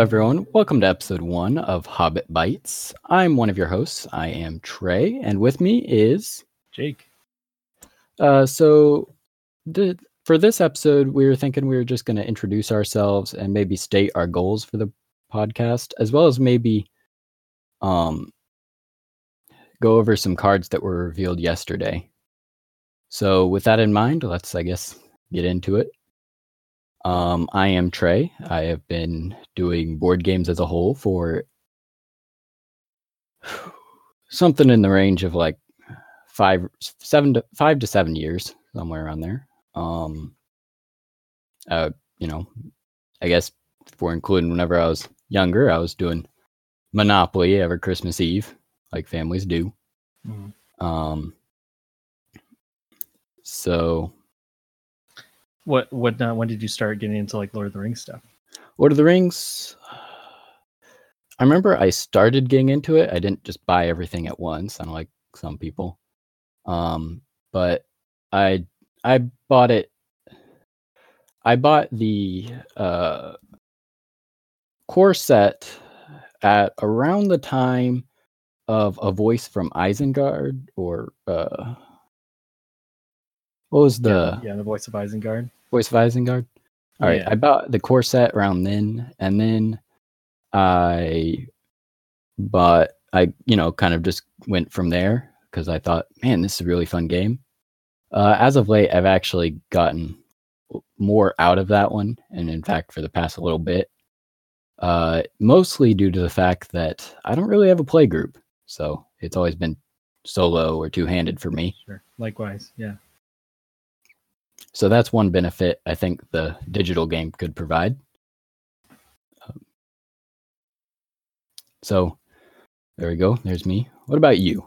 Hello, everyone. Welcome to episode one of Hobbit Bites. I'm one of your hosts. I am Trey, and with me is Jake. Uh, so, for this episode, we were thinking we were just going to introduce ourselves and maybe state our goals for the podcast, as well as maybe um, go over some cards that were revealed yesterday. So, with that in mind, let's, I guess, get into it. Um, I am Trey. I have been doing board games as a whole for something in the range of like five, seven to five to seven years, somewhere around there. Um, uh, you know, I guess if we're including whenever I was younger, I was doing Monopoly every Christmas Eve, like families do. Mm-hmm. Um, so What what uh, when did you start getting into like Lord of the Rings stuff? Lord of the Rings. I remember I started getting into it. I didn't just buy everything at once, unlike some people. Um, but I I bought it. I bought the uh, core set at around the time of a voice from Isengard, or uh, what was the yeah, yeah, the voice of Isengard. voice of Isengard? All right, Yeah. I bought the core set around then, and then I bought I you know kind of just went from there because I thought, man, this is a really fun game. Uh, as of late, I've actually gotten more out of that one, and in fact, for the past a little bit, uh, mostly due to the fact that I don't really have a play group, so it's always been solo or two handed for me. Sure. Likewise, yeah. So that's one benefit I think the digital game could provide. Um, so there we go. There's me. What about you?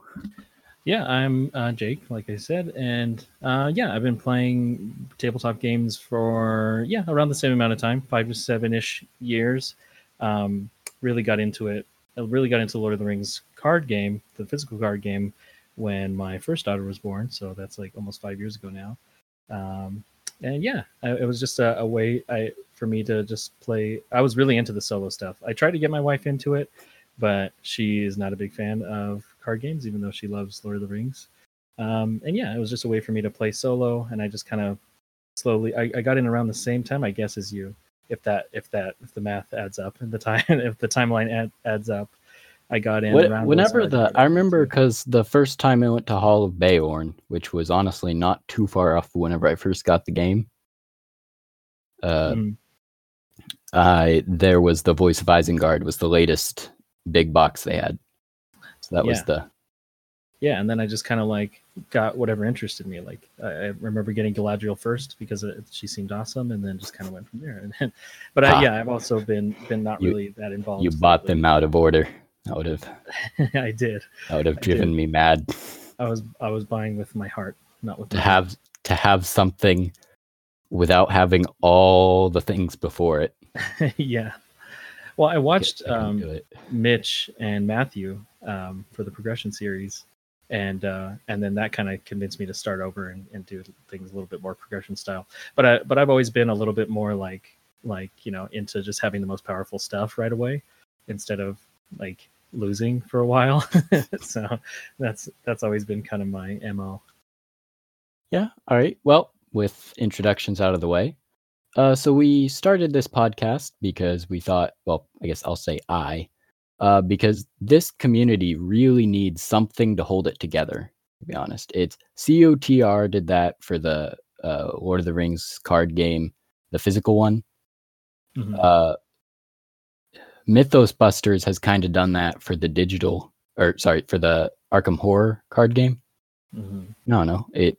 Yeah, I'm uh, Jake, like I said, and uh, yeah, I've been playing tabletop games for yeah around the same amount of time, five to seven ish years. Um, really got into it. I really got into Lord of the Rings card game, the physical card game, when my first daughter was born. So that's like almost five years ago now. Um, and yeah, I, it was just a, a way I for me to just play. I was really into the solo stuff. I tried to get my wife into it, but she is not a big fan of card games, even though she loves Lord of the Rings. Um, and yeah, it was just a way for me to play solo, and I just kind of slowly. I, I got in around the same time, I guess, as you, if that if that if the math adds up and the time if the timeline add, adds up. I got in What- around whenever the I remember because the first time I went to Hall of Beorn, which was honestly not too far off whenever I first got the game. Uh, Mm, I there was the voice of Isengard was the latest big box they had. So that was the yeah, and then I just kind of like got whatever interested me. Like I, I remember getting Galadriel first because it, she seemed awesome, and then just kind of went from there. And then, but Ah. I, yeah, I've also been been not You- really that involved. you bought lately. them out of order. That would have I did. that would have driven me mad. I was I was buying with my heart, not with to have to have something without having all the things before it. yeah. Well, I watched I um. Mitch and Matthew um, for the progression series, and uh, and then that kind of convinced me to start over and, and do things a little bit more progression style. But I but I've always been a little bit more like like you know into just having the most powerful stuff right away instead of like losing for a while. so that's that's always been kind of my mo. Yeah. All right. Well, with introductions out of the way, uh, so we started this podcast because we thought, well, I guess I'll say I, uh, because this community really needs something to hold it together. To be honest, it's COTR did that for the uh, Lord of the Rings card game, the physical one. Mhm. uh mythos busters has kind of done that for the digital or sorry for the arkham horror card game Mhm. no no it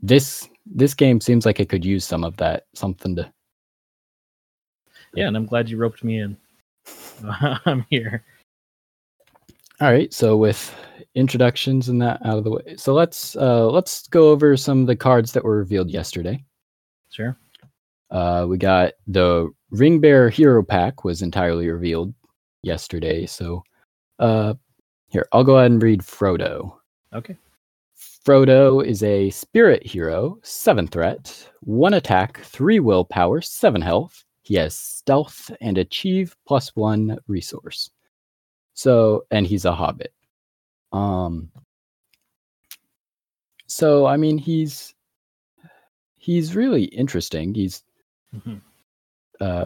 this this game seems like it could use some of that something to Yeah, and I'm glad you roped me in. I'm here. all right so with introductions and that out of the way so let's uh let's go over some of the cards that were revealed yesterday Sure. Uh we got the ring bearer hero pack was entirely revealed yesterday so uh here i'll go ahead and read frodo Okay. Frodo is a spirit hero, seven threat, one attack, three willpower, seven health. He he has stealth and achieve plus one resource. So, and he's a hobbit. Um, so I mean, he's he's really interesting. He's Mhm. uh,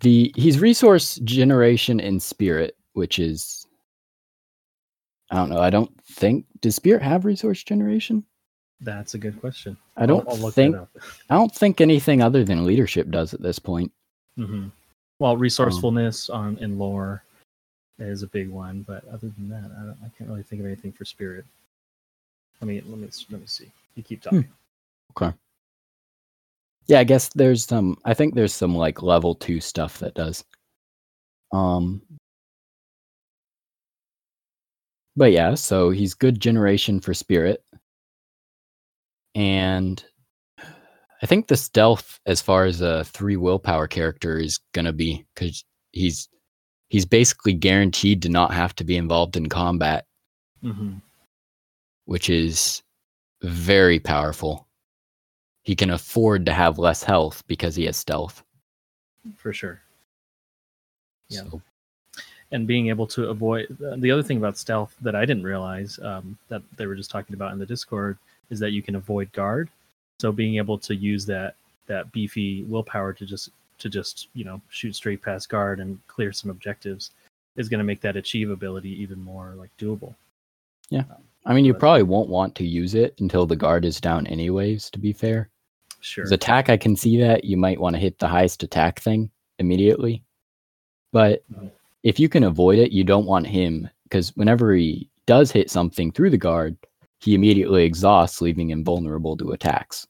the he's resource generation in spirit, which is I don't know. I don't think does spirit have resource generation? That's a good question. I don't I'll, I'll think. I don't think anything other than leadership does at this point. hmm Well, resourcefulness on in lore is a big one, but other than that, I, don't, I can't really think of anything for spirit. Let me let me let me see. You keep talking. Okay. Yeah, I guess there's some I think there's some like level 2 stuff that does. Um But yeah, so he's good generation for spirit. And I think the stealth as far as a 3 willpower character is going to be cuz he's he's basically guaranteed to not have to be involved in combat, hmm which is very powerful. He can afford to have less health because he has stealth. For sure. Yeah. So, and being able to avoid the other thing about stealth that I didn't realize um, that they were just talking about in the Discord is that you can avoid guard. So being able to use that that beefy willpower to just to just you know shoot straight past guard and clear some objectives is going to make that achievability even more like doable. Yeah. I mean, you probably won't want to use it until the guard is down, anyways. To be fair, Sure. As attack, I can see that you might want to hit the highest attack thing immediately. But if you can avoid it, you don't want him because whenever he does hit something through the guard, he immediately exhausts, leaving him vulnerable to attacks.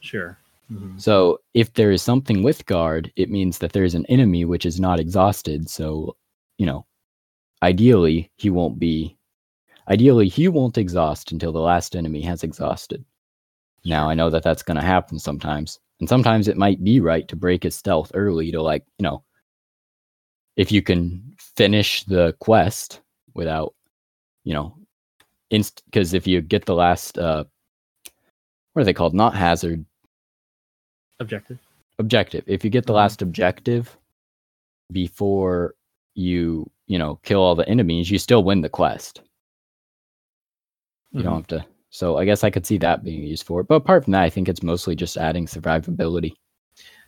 Sure. Mhm. So if there is something with guard, it means that there's an enemy which is not exhausted. So, you know, ideally he won't be ideally he won't exhaust until the last enemy has exhausted. Now I know that that's going to happen sometimes. And sometimes it might be right to break his stealth early to like, you know, if you can finish the quest without, you know, inst because if you get the last uh what are they called? Not hazard, Objective. objective. If you get the Mhm. last objective before you, you know, kill all the enemies, you still win the quest. You Mhm. don't have to. So I guess I could see that being used for it. But apart from that, I think it's mostly just adding survivability.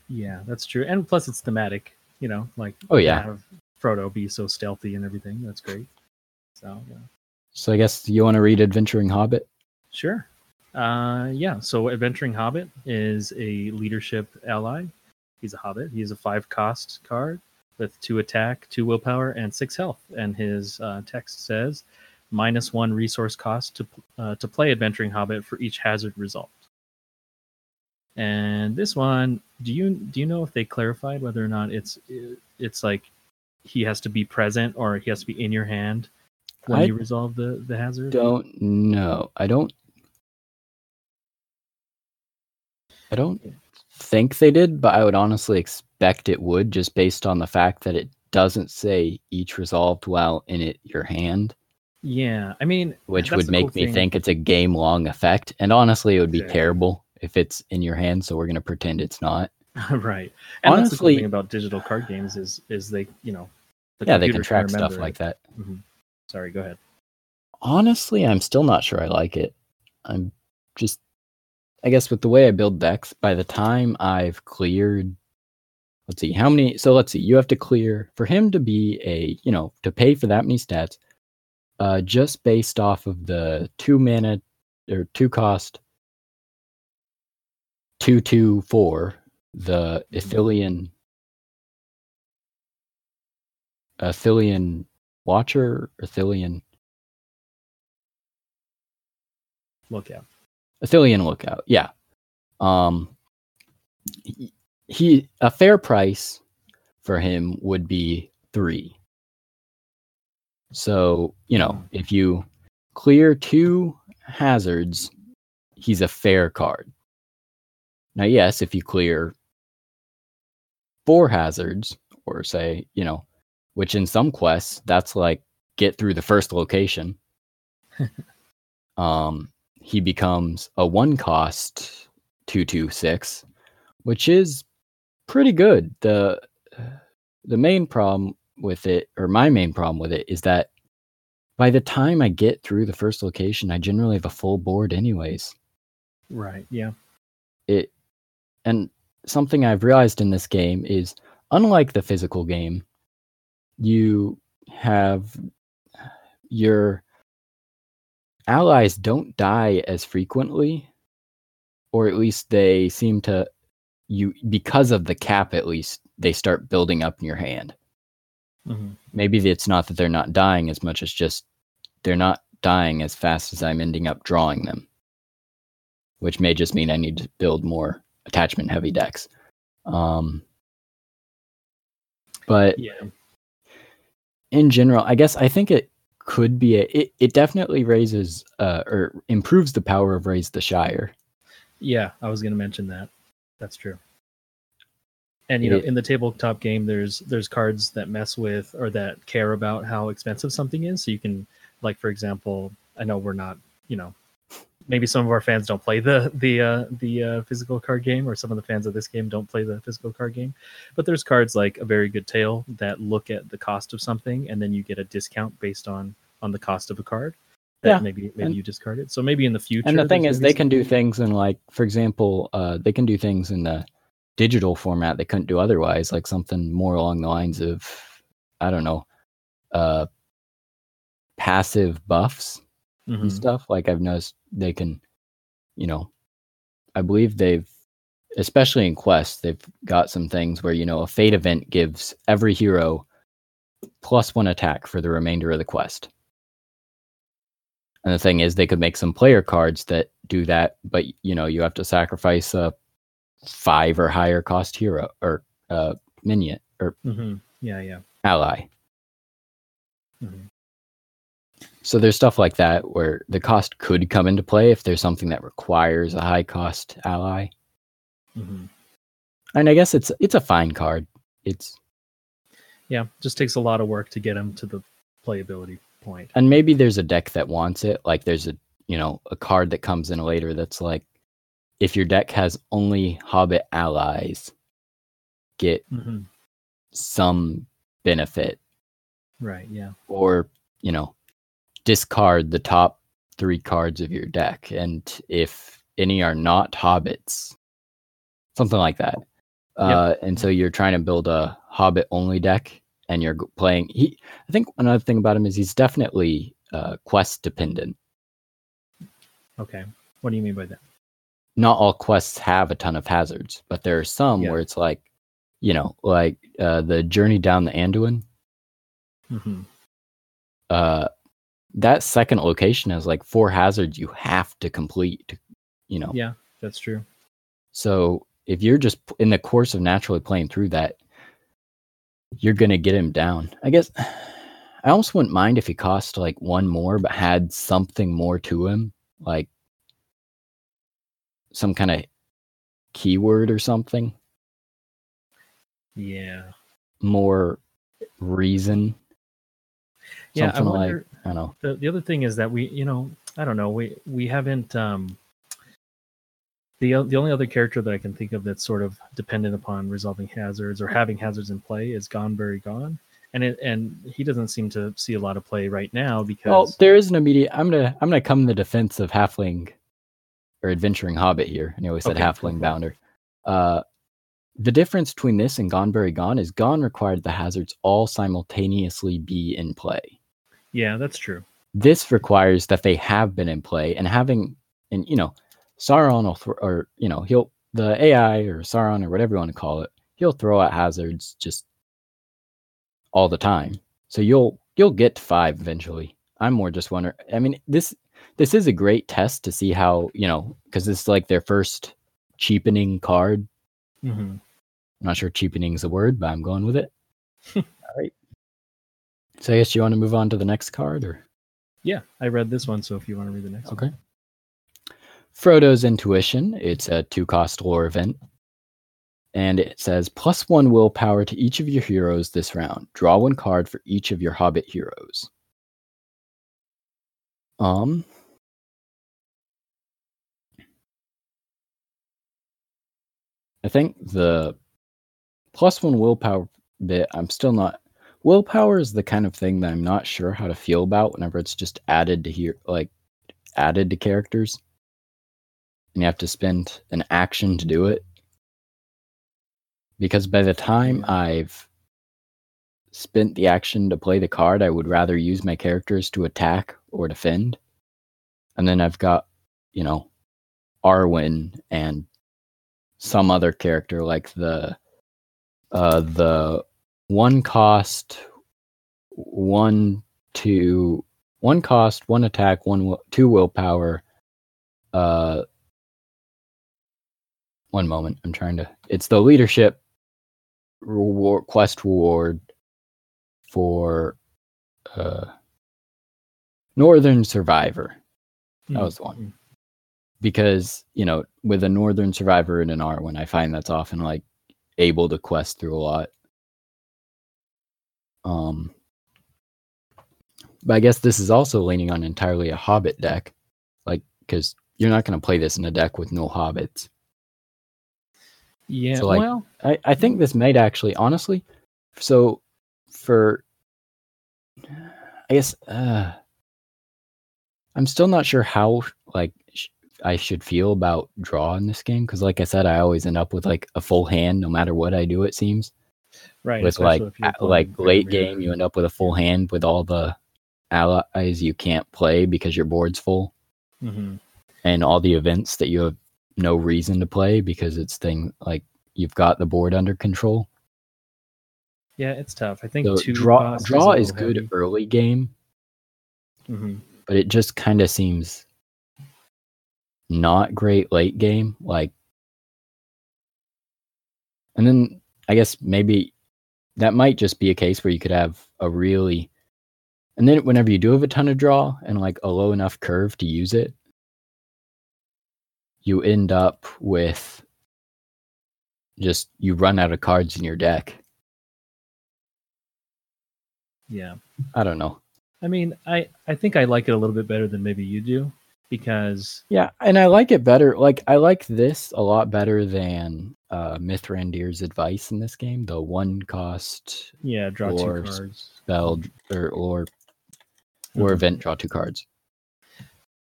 Yeah, that's true. And plus, it's thematic. You know, like Oh, yeah. have Frodo be so stealthy and everything. That's great. So yeah. So I guess you want to read Adventuring Hobbit? Sure. Uh, yeah. So, Adventuring Hobbit is a leadership ally. He's a hobbit. He's a five cost card with two attack, two willpower, and six health. And his uh, text says minus one resource cost to uh, to play Adventuring Hobbit for each hazard result. And this one, do you do you know if they clarified whether or not it's it's like he has to be present or he has to be in your hand when I you resolve the the hazard? Don't know. I don't. I don't think they did, but I would honestly expect it would, just based on the fact that it doesn't say each resolved while in it your hand, Yeah, I mean, which would make me thing. think it's a game long effect. And honestly, it would be Exactly. terrible if it's in your hand. So we're gonna pretend it's not. right. And that's the cool Honestly- thing about digital card games is is they, you know, the yeah, they can track stuff remember like that. Mhm. Sorry, go ahead. Honestly, I'm still not sure I like it. I'm just, I guess, with the way I build decks, by the time I've cleared, let's see, how many, so let's see, you have to clear, for him to be a, you know, to pay for that many stats, uh, just based off of the two mana or two cost, two, two, four, the Ithilien, Ithilien Watcher, Ithilien, Look out. Lookout. Yeah. Um he, a fair price for him would be 3. So, you know, if you clear two hazards, he's a fair card. Now, yes, if you clear four hazards or say, you know, which in some quests that's like get through the first location. um he becomes a one cost 226 which is pretty good. the The main problem with it, or my main problem with it, is that by the time I get through the first location, I generally have a full board, anyways. Right. Yeah. It and something I've realized in this game is unlike the physical game, you have your allies don't die as frequently or at least they seem to you because of the cap at least they start building up in your hand Mhm. maybe it's not that they're not dying as much as just they're not dying as fast as i'm ending up drawing them which may just mean i need to build more attachment heavy decks um but Yeah. in general, I guess I think it could be a it, it definitely raises uh or improves the power of raise the shire. Yeah. I was going to mention that. That's true. And you know, in the tabletop game, there's there's cards that mess with or that care about how expensive something is. So you can, like, for example, I know we're not, you know, maybe some of our fans don't play the the uh, the uh, physical card game, or some of the fans of this game don't play the physical card game. But there's cards like a very good tale that look at the cost of something, and then you get a discount based on on the cost of a card. That Yeah, maybe maybe and- you discard it. So maybe in the future. And the thing is they can do things in like for example, uh they can do things in the digital format they couldn't do otherwise, like something more along the lines of I don't know, uh passive buffs and Mhm. stuff. Like I've noticed they can, you know, I believe they've, especially in Quest, they've got some things where, you know, a fate event gives every hero plus one attack for the remainder of the quest. And the thing is, they could make some player cards that do that, but, you know, you have to sacrifice a five or higher cost hero or uh, minion or Mhm. Yeah, yeah. ally. Mhm. So there's stuff like that where the cost could come into play if there's something that requires a high cost ally. Mhm. And I guess it's it's a fine card. It's Yeah, just takes a lot of work to get them to the playability point. and maybe there's a deck that wants it. Like there's a you know a card that comes in later that's like if your deck has only Hobbit allies, get hmm some benefit, Right. Yeah. or you know discard the top three cards of your deck, and if any are not hobbits, something like that. Uh, and so you're trying to build a hobbit only deck, and you're playing. He, I think another thing about him is he's definitely uh, quest dependent. Okay. What do you mean by that? Not all quests have a ton of hazards, but there are some Yeah. where it's like, you know, like uh, the journey down the Anduin. hmm Uh, that second location has like four hazards you have to complete. To, you know, Yeah, that's true. So if you're just in the course of naturally playing through that, you're gonna get him down. I guess I almost wouldn't mind if he cost like one more, but had something more to him, like some kind of keyword or something, Yeah. more reason. Yeah. I Something like wonder. I don't know. the, the other thing is that we, you know, I don't know, we we haven't. um the, the only other character that I can think of that's sort of dependent upon resolving hazards or having hazards in play is Gone Very Gone, and it and he doesn't seem to see a lot of play right now because Well, there is an immediate. I'm gonna I'm gonna come in the defense of halfling or adventuring hobbit here. And you always said Okay, halfling bounder. Uh, the difference between this and Gone Very Gone is Gone required the hazards all simultaneously be in play. yeah, that's true. This requires that they have been in play and having, and you know, Sauron will thro- or you know he'll the AI or Sauron or whatever you want to call it, he'll throw out hazards just all the time. So you'll you'll get to five eventually. I'm more just wondering. I mean, this this is a great test to see how you know because this is like their first cheapening card. hmm I'm not sure cheapening is a word, but I'm going with it. all right. So I guess you want to move on to the next card, or Yeah, I read this one, so if you want to read the next okay. one. Frodo's Intuition. It's a two cost lore event. And it says plus one willpower to each of your heroes this round. Draw one card for each of your hobbit heroes. Um I think the plus one willpower bit, I'm still not. Willpower is the kind of thing that I'm not sure how to feel about whenever it's just added to here, like added to characters, and you have to spend an action to do it. Because by the time I've spent the action to play the card, I would rather use my characters to attack or defend. And then I've got, you know, Arwen and some other character like the uh the one cost one two one cost one attack one two willpower uh one moment i'm trying to it's the leadership reward quest reward for uh northern survivor that was the one because you know with a northern survivor and an Arwen I find that's often like able to quest through a lot. Um, but I guess this is also leaning on entirely a Hobbit deck, like because you're not going to play this in a deck with no hobbits. Yeah, So, like, well, I, I think this might actually, honestly, so for, I guess, uh, I'm still not sure how like sh- I should feel about draw in this game because, like I said, I always end up with like a full hand no matter what I do. It seems right. with like especially if you're a- playing like late game, you end up with a full hand with all the allies you can't play because your board's full, Mhm. and all the events that you have no reason to play because it's thing like you've got the board under control. Yeah, it's tough. I think So two draw draw a is good heavy. early game, Mhm. But it just kind of seems not great late game. Like, and then I guess maybe that might just be a case where you could have a really, and then whenever you do have a ton of draw and like a low enough curve to use it, you end up with just you run out of cards in your deck. Yeah. I don't know. I mean, I I think I like it a little bit better than maybe you do because Yeah, and I like it better. Like I like this a lot better than uh Mithrandir's advice in this game. The one cost yeah, draw two cards. spell or or or Mhm. event draw two cards.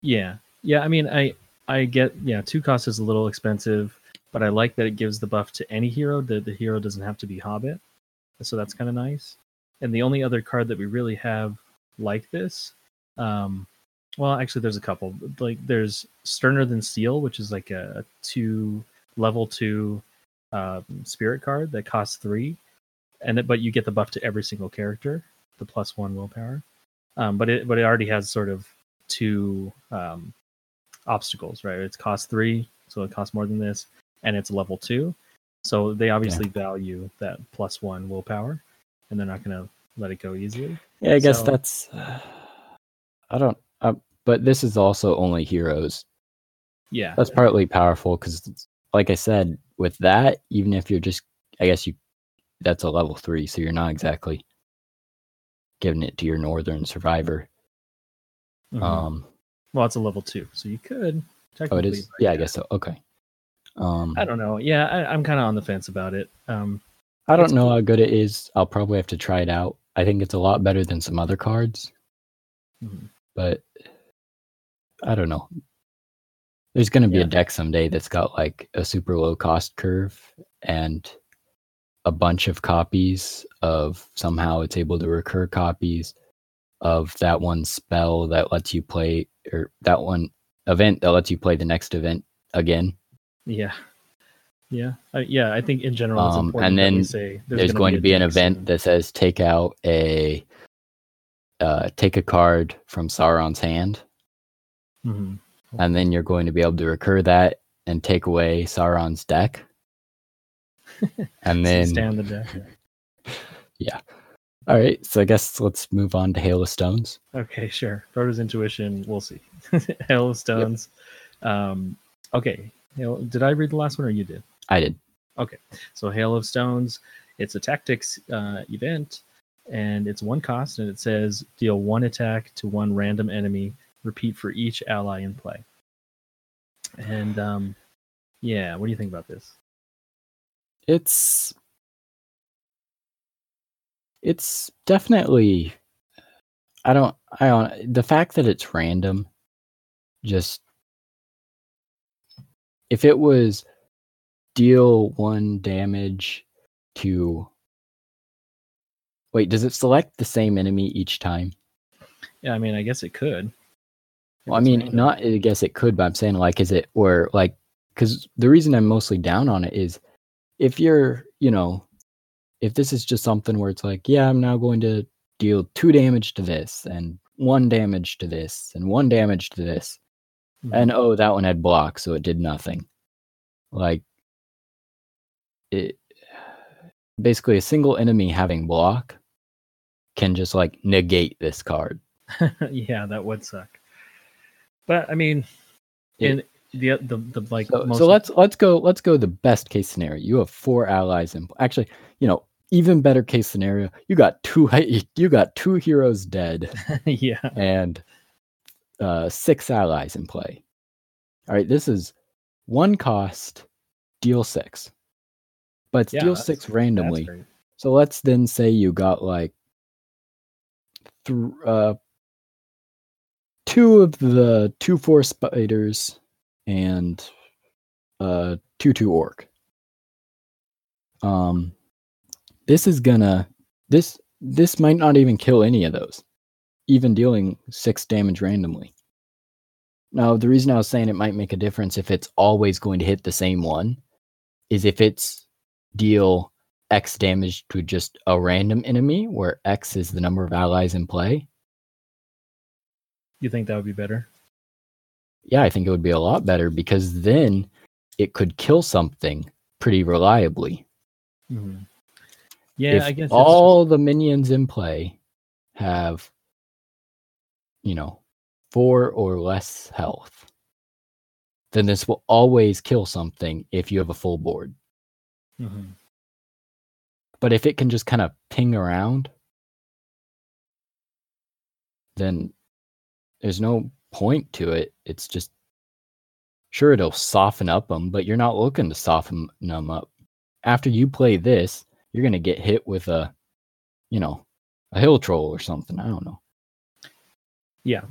Yeah, yeah. I mean, I I get yeah, two cost is a little expensive, but I like that it gives the buff to any hero. That the hero doesn't have to be Hobbit, so that's kind of nice. And the only other card that we really have like this, um, well, actually, there's a couple. Like there's Sterner Than Steel, which is like a, a two level two um, spirit card that costs three, and but you get the buff to every single character, the plus one willpower. Um, but it but it already has sort of two um, obstacles, right? It's cost three, so it costs more than this, and it's level two. So they obviously value that plus one willpower, and they're not going to let it go easily. Yeah, I guess So- that's I don't uh, but this is also only heroes. Yeah, That's partly powerful cuz like I said with that even if you're just I guess you that's a level 3 so you're not exactly giving it to your northern survivor. Mhm. Um well, it's a level two, so you could. oh it technically, is but yeah, I guess so. Okay. Um I don't know. Yeah, I, I'm kind of on the fence about it. Um, I don't know cool. how good it is. I'll probably have to try it out. I think it's a lot better than some other cards, mhm. but I don't know. There's going to be Yeah. a deck someday that's got like a super low cost curve and a bunch of copies of somehow it's able to recur copies of that one spell that lets you play or that one event that lets you play the next event again. yeah, yeah, uh, yeah. I think in general, it's Um, important and then there's, gonna going to be an event that says take out a uh, take a card from Sauron's hand, Mhm. and then you're going to be able to recur that and take away Sauron's deck, and then stand the deck. Yeah. All right. So I guess let's move on to Hail of Stones. Okay, sure. Frodo's intuition. We'll see. Hail of Stones. Um, okay. Did I read the last one or you did? I did. Okay. So Hail of Stones. It's a tactics uh, event, and it's one cost, and it says deal one attack to one random enemy. Repeat for each ally in play. And um, yeah, what do you think about this? It's it's definitely I don't I don't the fact that it's random just if it was deal 1 damage to Wait, does it select the same enemy each time? Yeah, I mean, I guess it could. Well, I mean, not I guess it could, but I'm saying like is it or like cuz the reason I'm mostly down on it is if you're, you know, if this is just something where it's like, yeah, I'm now going to deal 2 damage to this and 1 damage to this and 1 damage to this. Mhm. And oh, that one had block, so it did nothing. Like it basically a single enemy having block can just like negate this card. yeah, that would suck. But I mean, It- in the the the like So, most so let's let's go let's go the best case scenario. You have four allies and actually, you know, even better case scenario, you got two you got two heroes dead yeah and uh six allies in play. All right, this is one cost, deal six. But it's yeah deal six randomly. So let's then say you got like th- uh two of the two four spiders and uh two two orc. Um this is gonna this this might not even kill any of those, even dealing six damage randomly. Now the reason I was saying it might make a difference if it's always going to hit the same one is if it's deal X damage to just a random enemy, where X is the number of allies in play, You think that would be better? yeah, I think it would be a lot better because then it could kill something pretty reliably. Mhm. Yeah, if I guess all the minions in play have, you know, four or less health, then this will always kill something if you have a full board. Mhm. But if it can just kind of ping around, then there's no point to it. It's just sure it'll soften up them, but you're not looking to soften them up. After you play this, you're gonna get hit with a, you know, a hill troll or something. I don't know. Yeah,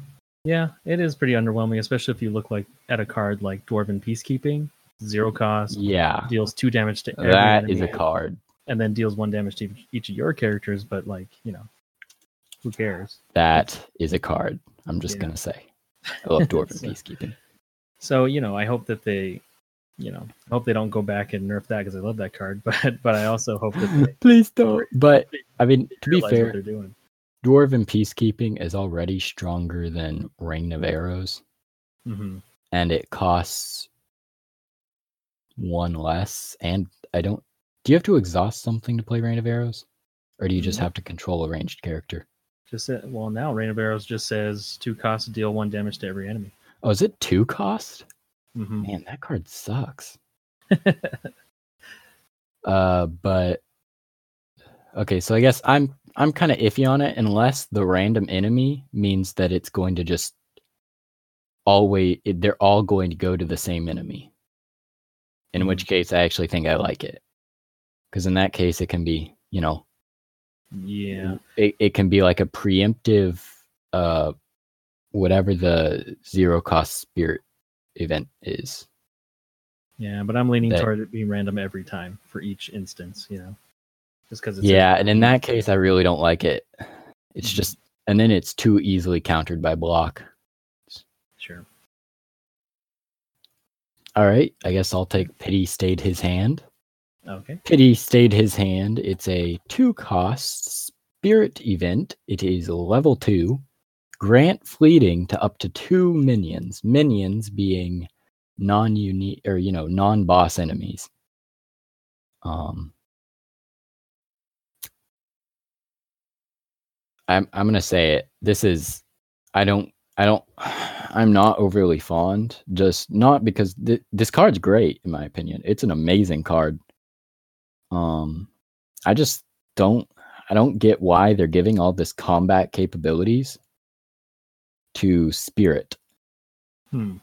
yeah, it is pretty underwhelming, especially if you look like at a card like Dwarven Peacekeeping, zero cost, Yeah, deals two damage to every that is a card. and then deals one damage to each- of your characters. But like, you know, who cares? That is a card. I'm just Yeah. gonna say. I love dwarven So- peacekeeping. So you know, I hope that they, you know, I hope they don't go back and nerf that because I love that card. But but I also hope that they Please don't. But I mean, to be fair, they're doing. Dwarven peacekeeping is already stronger than Rain of Arrows, hmm and it costs one less. And I don't. Do you have to exhaust something to play Rain of Arrows, or do you just No. have to control a ranged character? Just well now, Rain of Arrows just says two costs to deal one damage to every enemy. Oh, is it two cost? hmm Man, that card sucks. uh, but okay, so I guess I'm I'm kind of iffy on it unless the random enemy means that it's going to just always they're all going to go to the same enemy. In which case, I actually think I like it because in that case, it can be you know Yeah. it, it can be like a preemptive uh whatever the zero cost spirit event is. Yeah, but I'm leaning that- toward it being random every time for each instance, you know. Just because it's yeah, and in that case, I really don't like it. It's Mhm. just, and then it's too easily countered by block. sure. All right, I guess I'll take Pity Stayed His Hand. Okay. Pity Stayed His Hand. It's a two cost spirit event. It is level two. Grant fleeting to up to two minions. Minions being non-unique or you know non-boss enemies. Um, I'm I'm gonna say it. This is I don't I don't I'm not overly fond. Just not because th- this card's great in my opinion. It's an amazing card. Um, I just don't I don't get why they're giving all this combat capabilities to Spirit Hmm.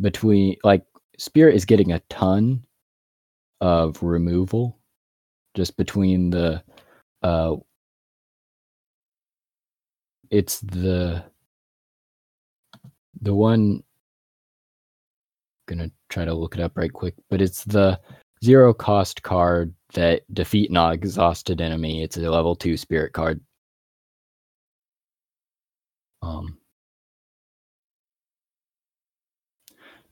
between like Spirit is getting a ton of removal just between the uh it's the the one gonna try to look it up right quick, but it's the zero cost card that defeat not exhausted enemy. It's a level two spirit card. Um,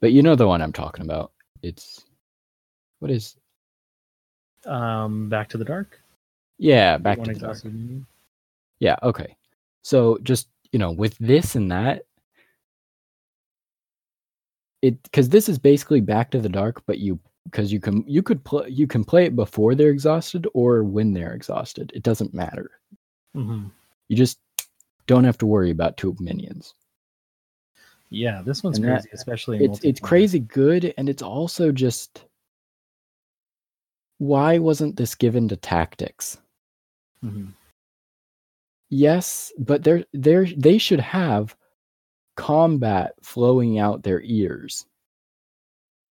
but you know the one I'm talking about. It's what is Um, Back to the Dark. yeah, back to the dark. Yeah, okay. So just, you know, with this and that it cuz this is basically back to the dark, but you cuz you can you could play you can play it before they're exhausted or when they're exhausted. It doesn't matter. Mhm. You just don't have to worry about two minions. Yeah, this one's And that- crazy, especially in It's it's crazy good and it's also just why wasn't this given to tactics? Mhm. Yes, but they're they're they should have combat flowing out their ears.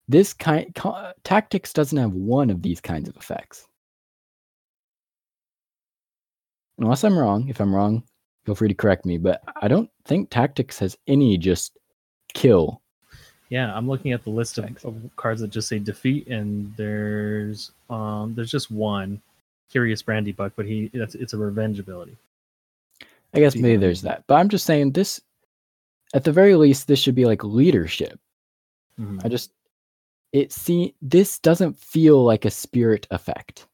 This kind co- tactics doesn't have one of these kinds of effects. Unless I'm wrong, if I'm wrong, feel free to correct me, but I don't think tactics has any just kill. Yeah, I'm looking at the list of, of cards that just say defeat, and there's um there's just one, Curious Brandybuck, but he that's it's a revenge ability. I guess maybe there's that. But I'm just saying this at the very least this should be like leadership. Mhm. I just it see this doesn't feel like a spirit effect.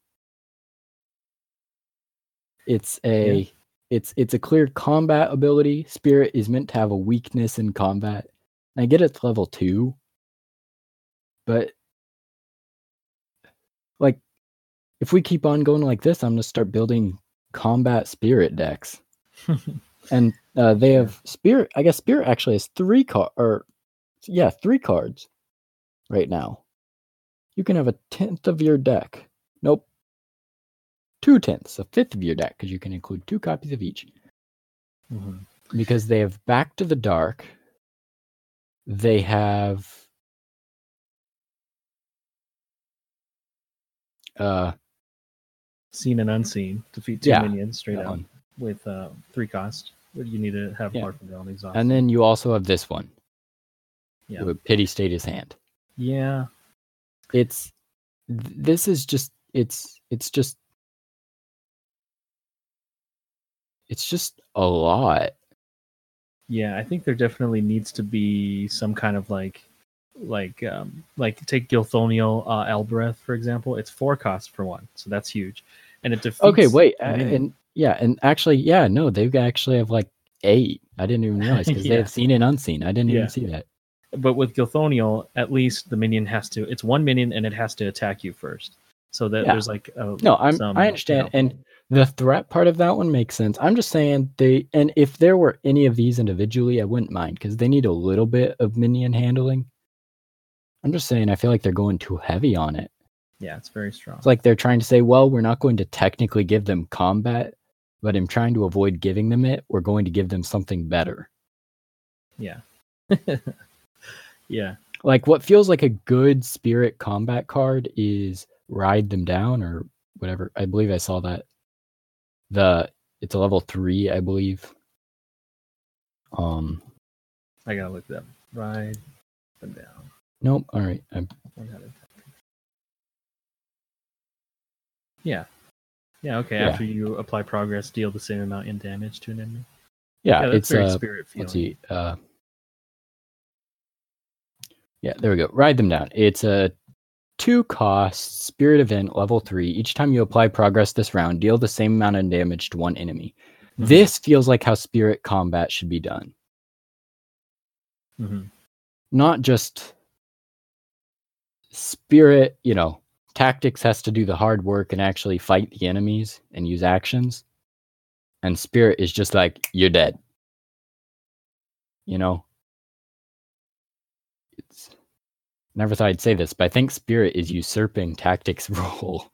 It's a it's it's a clear combat ability. Spirit is meant to have a weakness in combat. And I get it's level 2. But like if we keep on going like this, I'm going to start building combat spirit decks. And uh, they have spirit. I guess spirit actually has three card or yeah, three cards right now. You can have a tenth of your deck. Nope, two tenths, a fifth of your deck, because you can include two copies of each. Mhm. Because they have Back to the Dark. They have uh Seen and unseen, defeat two Yeah, minions straight out one. with uh, three cost. You need to have Yeah. their own exhaust. and then you also have this one. Yeah. Pity Stayed His Hand. yeah, it's this is just it's it's just it's just a lot yeah, I think there definitely needs to be some kind of like like um like take Gilthoniel uh Elbereth for example. It's four cost for one, so that's huge. And it defeats okay wait uh, and yeah and actually yeah no they actually have like eight i didn't even realize because they have seen and unseen i didn't Yeah. even see that but with Gilthoniel, at least the minion has to. It's one minion, and it has to attack you first. So that Yeah. there's like a, no i'm some, i understand you know, and the threat part of that one makes sense i'm just saying they and if there were any of these individually i wouldn't mind because they need a little bit of minion handling i'm just saying i feel like they're going too heavy on it yeah, it's very strong. It's like they're trying to say, well, we're not going to technically give them combat, but in trying to avoid giving them it, we're going to give them something better. yeah, yeah, Like what feels like a good spirit combat card is ride them down or whatever. I believe I saw that. The it's a level three, I believe. Um I gotta look that. up. Ride them down. nope. All right. I'm, Learn how to attack. Yeah, yeah. Okay. Yeah. After you apply progress, deal the same amount in damage to an enemy. yeah, Yeah, it's very uh, spirit feeling. let's see. Uh, yeah, there we go. Ride them down. It's a two cost spirit event level three. Each time you apply progress this round, deal the same amount of damage to one enemy. Mhm. This feels like how spirit combat should be done, Mhm. not just spirit. You know, tactics has to do the hard work and actually fight the enemies and use actions, and spirit is just like you're dead. You know, it's never thought I'd say this, but I think spirit is usurping tactics role.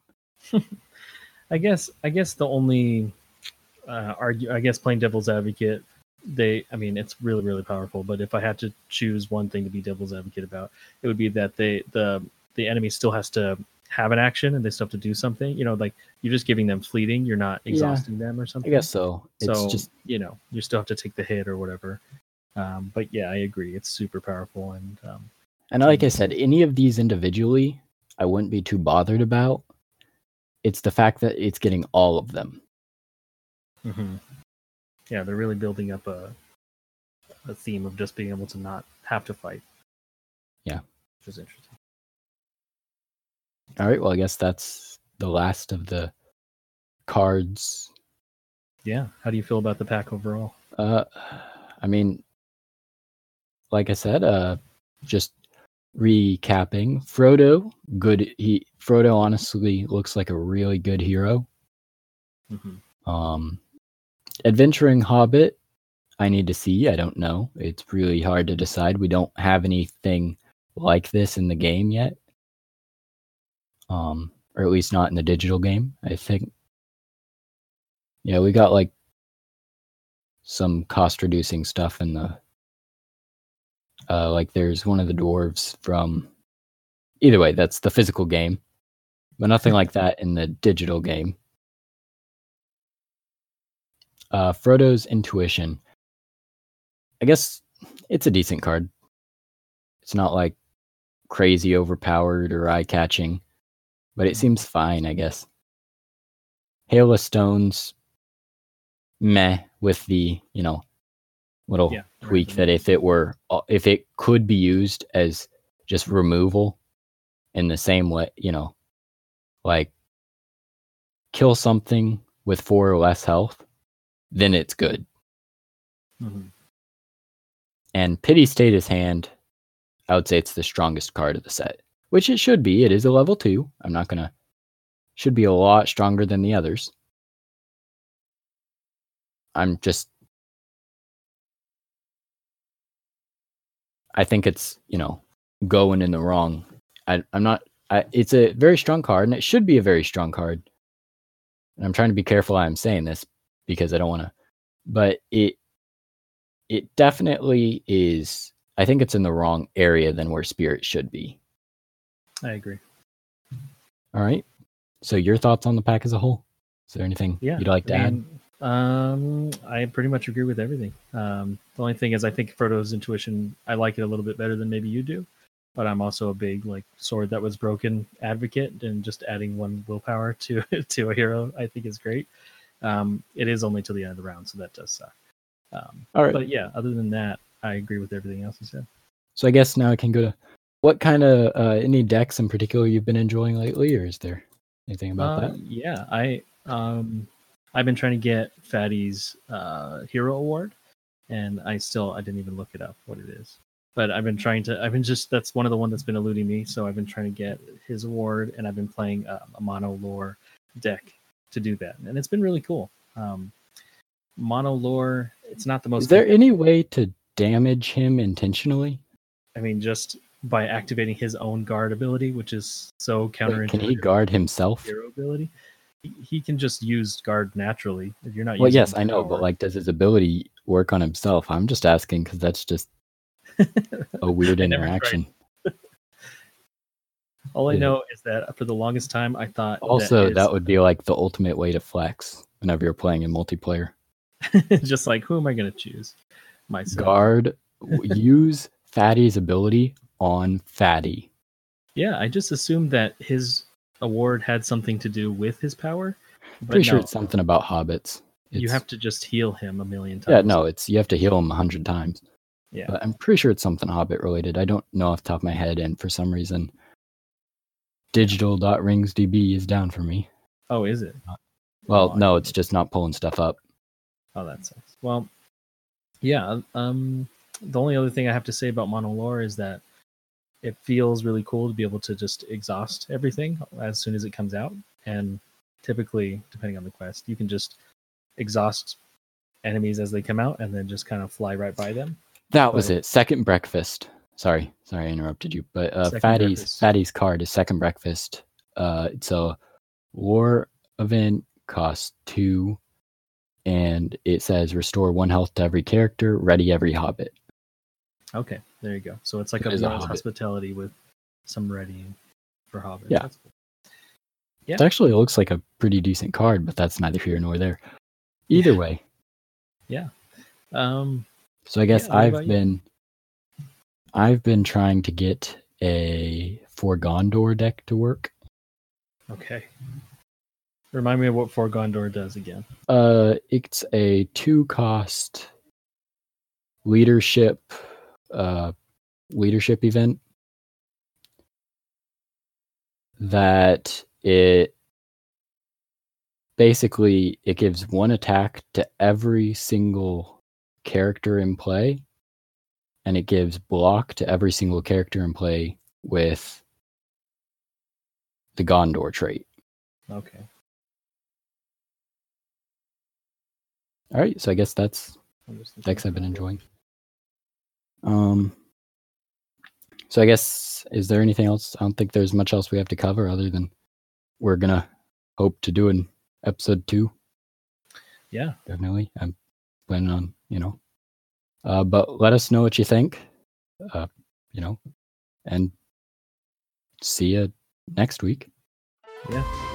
I guess. I guess the only uh, argue. I guess playing devil's advocate. They. I mean, it's really, really powerful. But if I had to choose one thing to be devil's advocate about, it would be that they the the enemy still has to have an action and they still have to do something. You know, like you're just giving them fleeting. You're not Yeah. exhausting them or something. I guess so. It's so just you know, you still have to take the hit or whatever. Um, but yeah, I agree. It's super powerful and um, And like I said, any of these individually, I wouldn't be too bothered about. It's the fact that it's getting all of them. mhm. yeah, they're really building up a a theme of just being able to not have to fight. Yeah. which is interesting. All right. Well, I guess that's the last of the cards. Yeah, how do you feel about the pack overall? Uh, I mean, like I said, uh, just recapping. Frodo, good. He Frodo honestly looks like a really good hero. hmm Um, adventuring Hobbit, I need to see. I don't know. It's really hard to decide. We don't have anything like this in the game yet. Um, or at least not in the digital game, I think. Yeah, we got like some cost reducing stuff in the uh like there's one of the dwarves from either way, that's the physical game. But nothing like that in the digital game. Uh, Frodo's intuition. I guess it's a decent card. It's not like crazy overpowered or eye catching, but it seems fine, I guess. Hail of Stones, meh, with the, you know, little Yeah, tweak right. that if it were, uh, if it could be used as just removal in the same way, you know, like kill something with four or less health, then it's good. Mhm. And Pity Stayed His Hand, I would say it's the strongest card of the set, which it should be. It is a level two. I'm not gonna, should be a lot stronger than the others. I'm just, I think it's, you know, going in the wrong. I, I'm not, I, it's a very strong card and it should be a very strong card. And I'm trying to be careful I'm saying this because I don't want to, but it, it definitely is. I think it's in the wrong area than where spirit should be. I agree. All right. So your thoughts on the pack as a whole? Is there anything Yeah, you'd like to I add? Um, I pretty much agree with everything. Um, the only thing is, I think Frodo's intuition, I like it a little bit better than maybe you do. But I'm also a big like sword that was broken advocate, and just adding one willpower to to a hero, I think is great. Um, it is only till the end of the round, so that does suck. Um, All right. but yeah, other than that, I agree with everything else you said. So I guess now I can go to what kind of uh, any decks in particular you've been enjoying lately, or is there anything about Uh, that? Yeah, I um, I've been trying to get Fatty's uh, hero award, and I still I didn't even look it up what it is. But I've been trying to. I've been just that's one of the one that's been eluding me. So I've been trying to get his award, and I've been playing um, a mono lore deck to do that, and it's been really cool. Um, mono lore, it's not the most. Is there any way to damage him intentionally? I mean, just by activating his own guard ability, which is so Wait, counterintuitive. can he guard himself? hero ability? He, he can just use guard naturally. If you're not. Well, yes, I know, but like, does his ability work on himself? I'm just asking because that's just a weird I never tried. interaction. All I Yeah. know is that for the longest time, I thought Also, his- that would be like the ultimate way to flex whenever you're playing in multiplayer. just like who am I going to choose? Myself. Guard, use Fatty's ability on Fatty. Yeah, I just assumed that his award had something to do with his power. Pretty sure it's something about hobbits. you have to just heal him a million times. Yeah, no, it's you have to heal him a hundred times. Yeah. But I'm pretty sure it's something Hobbit related. I don't know off the top of my head, and for some reason, digital.ringsdb is down for me. Oh, is it? Well, Oh, no, it's just not pulling stuff up. Oh, that sucks. Well, yeah. Um, the only other thing I have to say about Mono Lore is that it feels really cool to be able to just exhaust everything as soon as it comes out. And typically, depending on the quest, you can just exhaust enemies as they come out and then just kind of fly right by them. That was it. Second breakfast. Sorry, sorry, I interrupted you. But uh, Fatty's breakfast. Fatty's card is second breakfast. Uh, it's a lore event, cost two, and it says restore one health to every character, ready every hobbit. Okay, there you go. So it's like It a a hospitality with some readying for Hobbits. Yeah. That's cool. Yeah. It actually looks like a pretty decent card, but that's neither here nor there. Either Yeah. way, Yeah. Um, so I guess Yeah, I've about you? been I've been trying to get a For Gondor deck to work. okay. Remind me of what For Gondor does again. Uh, it's a two cost leadership uh leadership event that it basically it gives one attack to every single character in play and it gives block to every single character in play with the Gondor trait. Okay. All right, so I guess that's I'm just thinking decks I've been enjoying. Um, so I guess is there anything else? I don't think there's much else we have to cover other than we're gonna hope to do an episode two. Yeah. Definitely, I'm planning on you know. Uh, but let us know what you think. Uh, you know, and see you next week. Yeah.